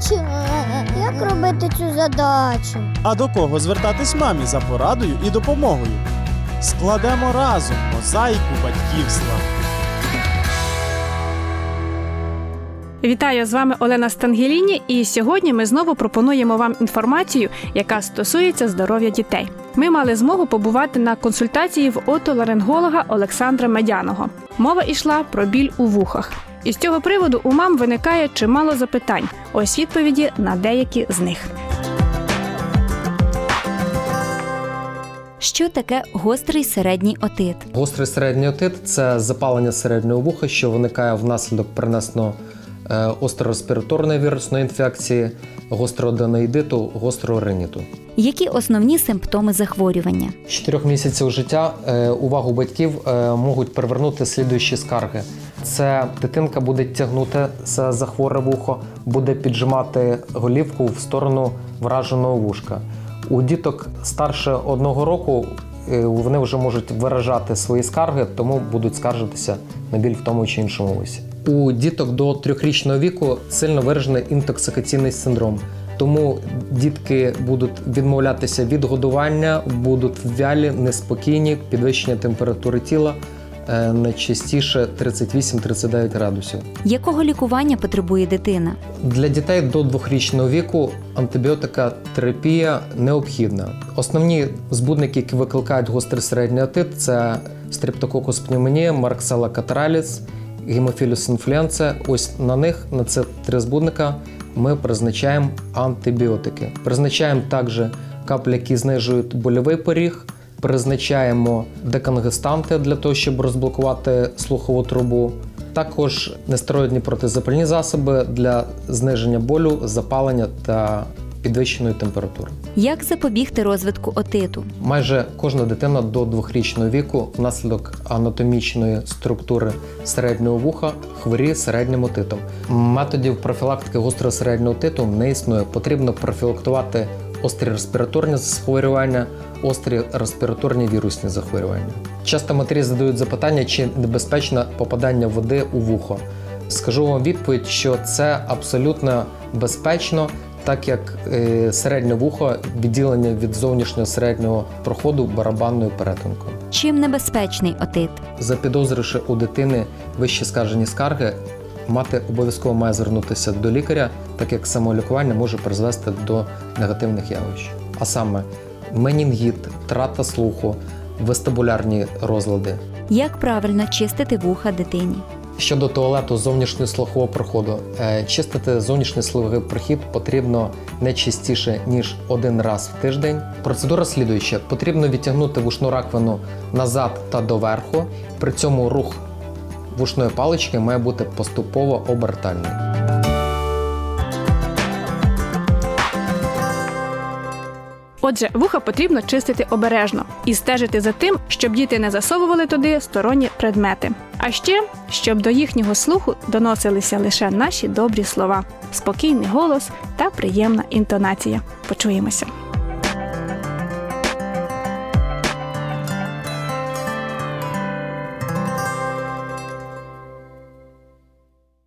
бачу. Як робити цю задачу? А до кого звертатись мамі за порадою і допомогою? Складемо разом мозаїку батьківства. Вітаю з вами Олена Стангеліні, і сьогодні ми знову пропонуємо вам інформацію, яка стосується здоров'я дітей. Ми мали змогу побувати на консультації в отоларинголога Олександра Медяного. Мова йшла про біль у вухах. І з цього приводу у мам виникає чимало запитань. Ось відповіді на деякі з них. Що таке гострий середній отит? Гострий середній отит це запалення середнього вуха, що виникає внаслідок перенесеного е, острореспіраторної вірусної інфекції, гострого аденоїдиту, гострого риніту. Які основні симптоми захворювання? З 4 місяців життя е, увагу батьків е, можуть привернути слідуючі скарги. Це дитинка буде тягнути за хворе вухо, буде піджимати голівку в сторону враженого вушка. У діток старше одного року е, вони вже можуть виражати свої скарги, тому будуть скаржитися на біль в тому чи іншому вусі. У діток до трьохрічного віку сильно виражений інтоксикаційний синдром. Тому дітки будуть відмовлятися від годування, будуть вялі, неспокійні, підвищення температури тіла найчастіше 38-39 градусів. Якого лікування потребує дитина? Для дітей до двохрічного віку антибіотика терапія необхідна. Основні збудники, які викликають гострий середній отит, це стрептококус пневмонія, марксела катараліс, гемофіліс інфлюенса. Ось на них, на це три збудника, ми призначаємо антибіотики. Призначаємо також каплі, які знижують больовий поріг. Призначаємо деконгестанти для того, щоб розблокувати слухову трубу. Також нестероїдні протизапальні засоби для зниження болю, запалення та підвищеної температури. Як запобігти розвитку отиту? Майже кожна дитина до двохрічного віку внаслідок анатомічної структури середнього вуха хворіє середнім отитом. Методів профілактики гострого середнього отиту не існує. Потрібно профілактувати острі респіраторні захворювання, острі респіраторні вірусні захворювання. Часто матері задають запитання, чи небезпечне попадання води у вухо. Скажу вам відповідь, що це абсолютно безпечно, так як е, середнє вухо відділення від зовнішнього середнього проходу барабанною перетинкою. Чим небезпечний отит? Запідозривши у дитини вищі скаржені скарги, мати обов'язково має звернутися до лікаря, так як самолікування може призвести до негативних явищ. А саме менінгіт, втрата слуху, вестибулярні розлади. Як правильно чистити вуха дитині? Щодо туалету зовнішнього слухового проходу, е, чистити зовнішній слуховий прохід потрібно не частіше ніж один раз в тиждень. Процедура слідуюча: потрібно відтягнути вушну раковину назад та доверху. При цьому рух вушної палички має бути поступово обертальний. Отже, вуха потрібно чистити обережно і стежити за тим, щоб діти не засовували туди сторонні предмети. А ще щоб до їхнього слуху доносилися лише наші добрі слова, спокійний голос та приємна інтонація. Почуємося.